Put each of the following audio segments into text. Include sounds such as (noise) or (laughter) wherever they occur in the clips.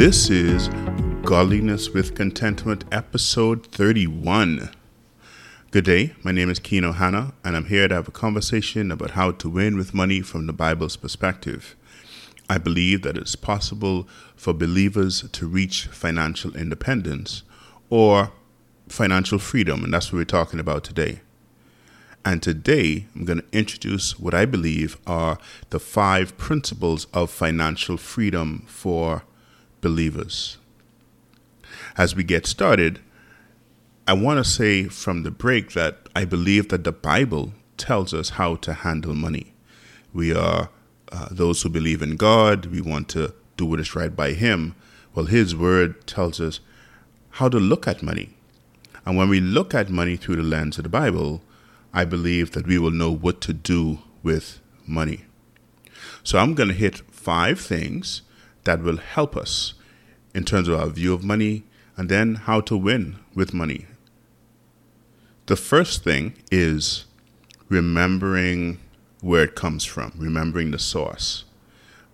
This is Godliness with Contentment, episode 31. Good day, my name is Keno Hanna, and I'm here to have a conversation about how to win with money from the Bible's perspective. I believe that it's possible for believers to reach financial independence or financial freedom, and that's what we're talking about today. And today, I'm going to introduce what I believe are the five principles of financial freedom for believers. As we get started, I want to say from the break that I believe that the Bible tells us how to handle money. We are uh, those who believe in God, we want to do what is right by Him. Well, His Word tells us how to look at money. And when we look at money through the lens of the Bible, I believe that we will know what to do with money. So I'm going to hit five things that will help us in terms of our view of money and then how to win with money. The first thing is remembering where it comes from, remembering the source.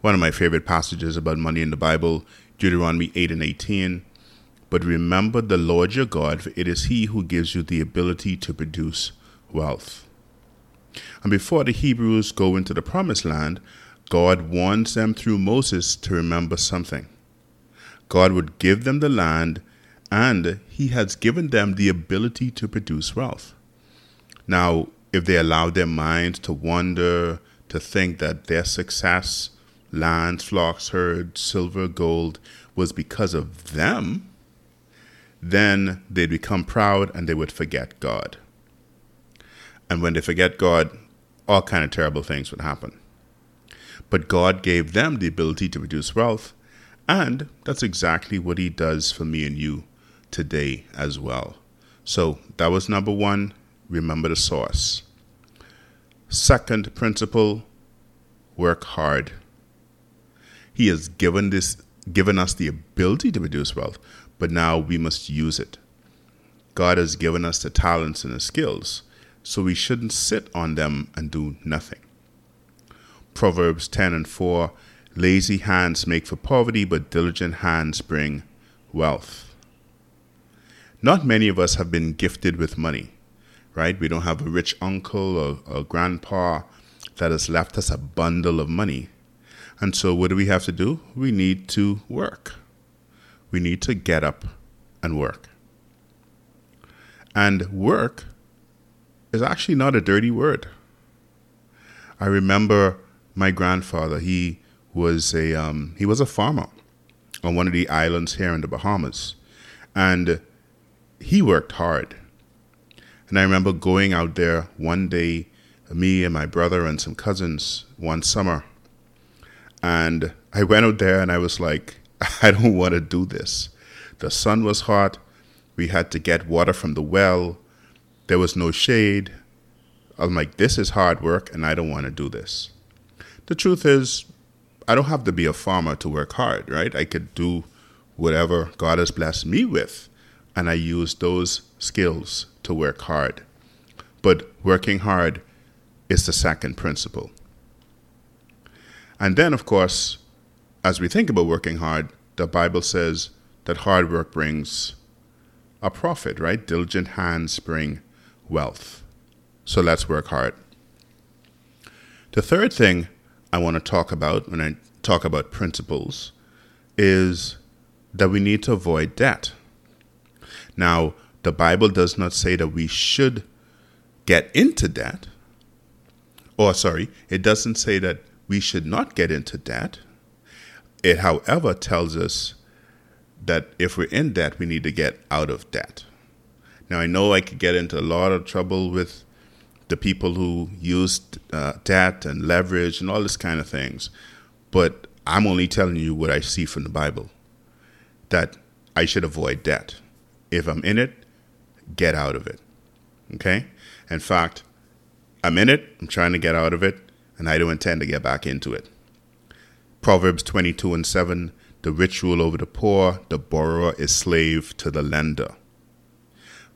One of my favorite passages about money in the Bible, Deuteronomy 8 and 18. But remember the Lord your God, for it is He who gives you the ability to produce wealth. And before the Hebrews go into the promised land, God warns them through Moses to remember something. God would give them the land, and He has given them the ability to produce wealth. Now, if they allow their minds to wander, to think that their success, lands, flocks, herds, silver, gold, was because of them, then they'd become proud and they would forget God. And when they forget God, all kind of terrible things would happen. But God gave them the ability to produce wealth, and that's exactly what He does for me and you today as well. So that was number one. Remember the source. Second principle work hard. He has given this given us the ability to produce wealth, but now we must use it. God has given us the talents and the skills, so we shouldn't sit on them and do nothing. Proverbs 10 and 4 Lazy hands make for poverty, but diligent hands bring wealth. Not many of us have been gifted with money, right? We don't have a rich uncle or, or grandpa that has left us a bundle of money. And so, what do we have to do? We need to work. We need to get up and work. And work is actually not a dirty word. I remember my grandfather, he was a um, he was a farmer on one of the islands here in the Bahamas. And he worked hard. And I remember going out there one day, me and my brother and some cousins one summer. And I went out there and I was like, (laughs) I don't want to do this. The sun was hot. We had to get water from the well. There was no shade. I'm like, this is hard work and I don't want to do this. The truth is, I don't have to be a farmer to work hard, right? I could do whatever God has blessed me with, and I use those skills to work hard. But working hard is the second principle. And then, of course, as we think about working hard, the Bible says that hard work brings a profit, right? Diligent hands bring wealth. So let's work hard. The third thing I want to talk about when I talk about principles is that we need to avoid debt. Now, the Bible does not say that we should get into debt, or sorry, it doesn't say that we should not get into debt. It, however, tells us that if we're in debt, we need to get out of debt. Now, I know I could get into a lot of trouble with the people who used uh, debt and leverage and all this kind of things, but I'm only telling you what I see from the Bible that I should avoid debt. If I'm in it, get out of it. Okay? In fact, I'm in it, I'm trying to get out of it, and I don't intend to get back into it. Proverbs 22 and 7 The rich rule over the poor, the borrower is slave to the lender.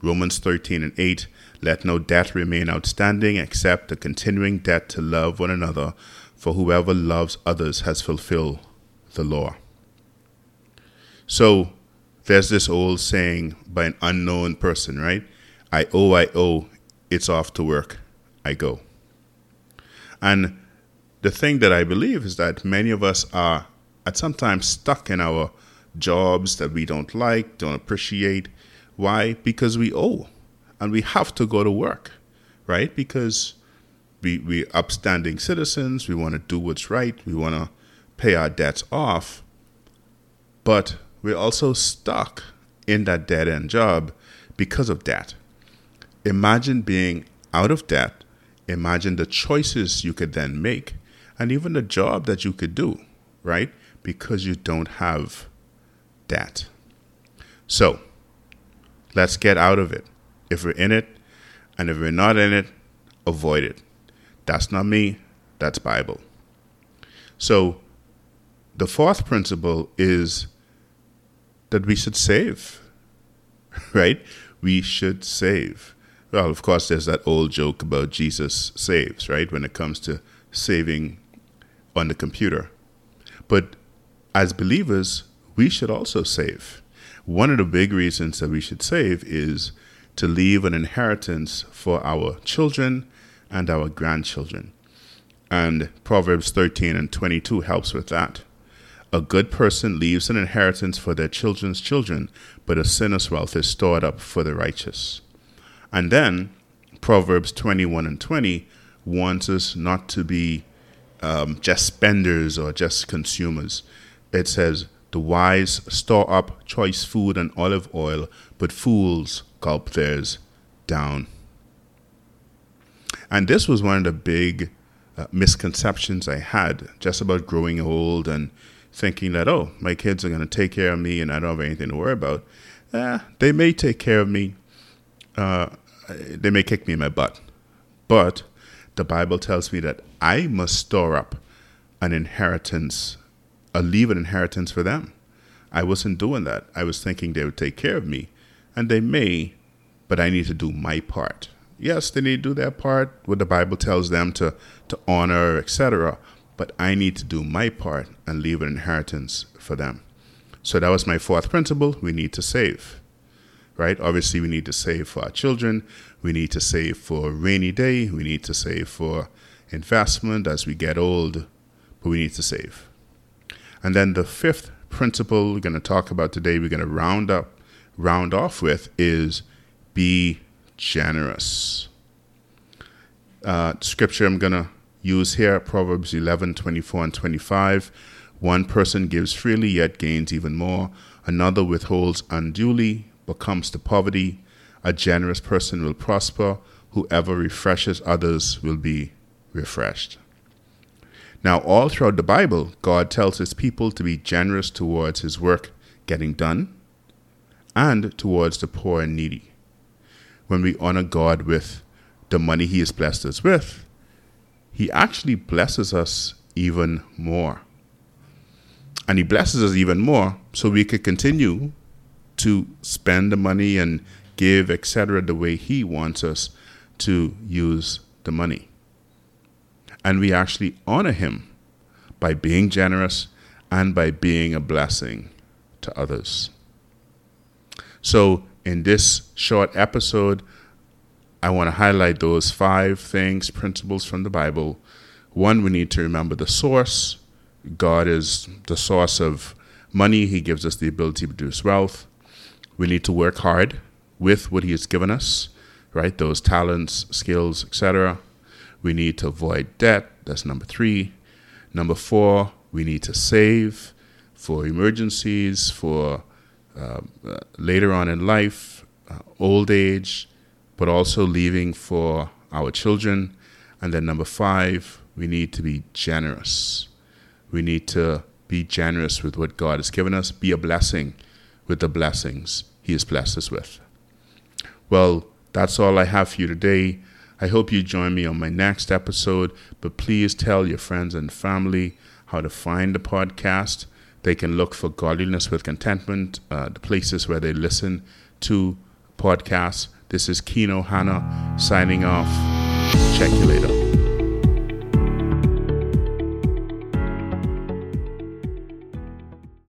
Romans 13 and 8 Let no debt remain outstanding except the continuing debt to love one another, for whoever loves others has fulfilled the law. So there's this old saying by an unknown person, right? I owe, I owe, it's off to work, I go. And the thing that I believe is that many of us are at sometimes stuck in our jobs that we don't like, don't appreciate. Why? Because we owe and we have to go to work, right? Because we, we're upstanding citizens, we want to do what's right, we want to pay our debts off, but we're also stuck in that dead end job because of debt. Imagine being out of debt, imagine the choices you could then make, and even the job that you could do, right? Because you don't have debt. So, let's get out of it. If we're in it, and if we're not in it, avoid it. That's not me, that's Bible. So, the fourth principle is that we should save, (laughs) right? We should save. Well, of course, there's that old joke about Jesus saves, right? When it comes to saving on the computer. But as believers, we should also save. One of the big reasons that we should save is to leave an inheritance for our children and our grandchildren. And Proverbs 13 and 22 helps with that. A good person leaves an inheritance for their children's children, but a sinner's wealth is stored up for the righteous. And then Proverbs 21 and 20 warns us not to be um, just spenders or just consumers. It says, The wise store up choice food and olive oil, but fools gulp theirs down. And this was one of the big uh, misconceptions I had just about growing old and thinking that, oh, my kids are going to take care of me and I don't have anything to worry about. Eh, they may take care of me. Uh, they may kick me in my butt. But the Bible tells me that I must store up an inheritance, a leave an inheritance for them. I wasn't doing that. I was thinking they would take care of me. And they may, but I need to do my part yes, they need to do their part, what the Bible tells them to, to honor, etc. But I need to do my part and leave an inheritance for them. So that was my fourth principle. We need to save, right? Obviously, we need to save for our children. We need to save for rainy day. We need to save for investment as we get old, but we need to save. And then the fifth principle we're going to talk about today, we're going to round up, round off with is be generous. Uh, scripture I'm going to use here Proverbs 11 24 and 25. One person gives freely, yet gains even more. Another withholds unduly, but comes to poverty. A generous person will prosper. Whoever refreshes others will be refreshed. Now, all throughout the Bible, God tells his people to be generous towards his work getting done and towards the poor and needy when we honor God with the money He has blessed us with, He actually blesses us even more. And He blesses us even more so we could continue to spend the money and give, etc., the way He wants us to use the money. And we actually honor Him by being generous and by being a blessing to others. So, in this short episode, I want to highlight those five things, principles from the Bible. One, we need to remember the source. God is the source of money, He gives us the ability to produce wealth. We need to work hard with what He has given us, right? Those talents, skills, etc. We need to avoid debt. That's number three. Number four, we need to save for emergencies, for uh, later on in life, uh, old age, but also leaving for our children. And then number five, we need to be generous. We need to be generous with what God has given us, be a blessing with the blessings He has blessed us with. Well, that's all I have for you today. I hope you join me on my next episode, but please tell your friends and family how to find the podcast. They can look for Godliness with Contentment, uh, the places where they listen to podcasts. This is Kino Hana signing off. Check you later.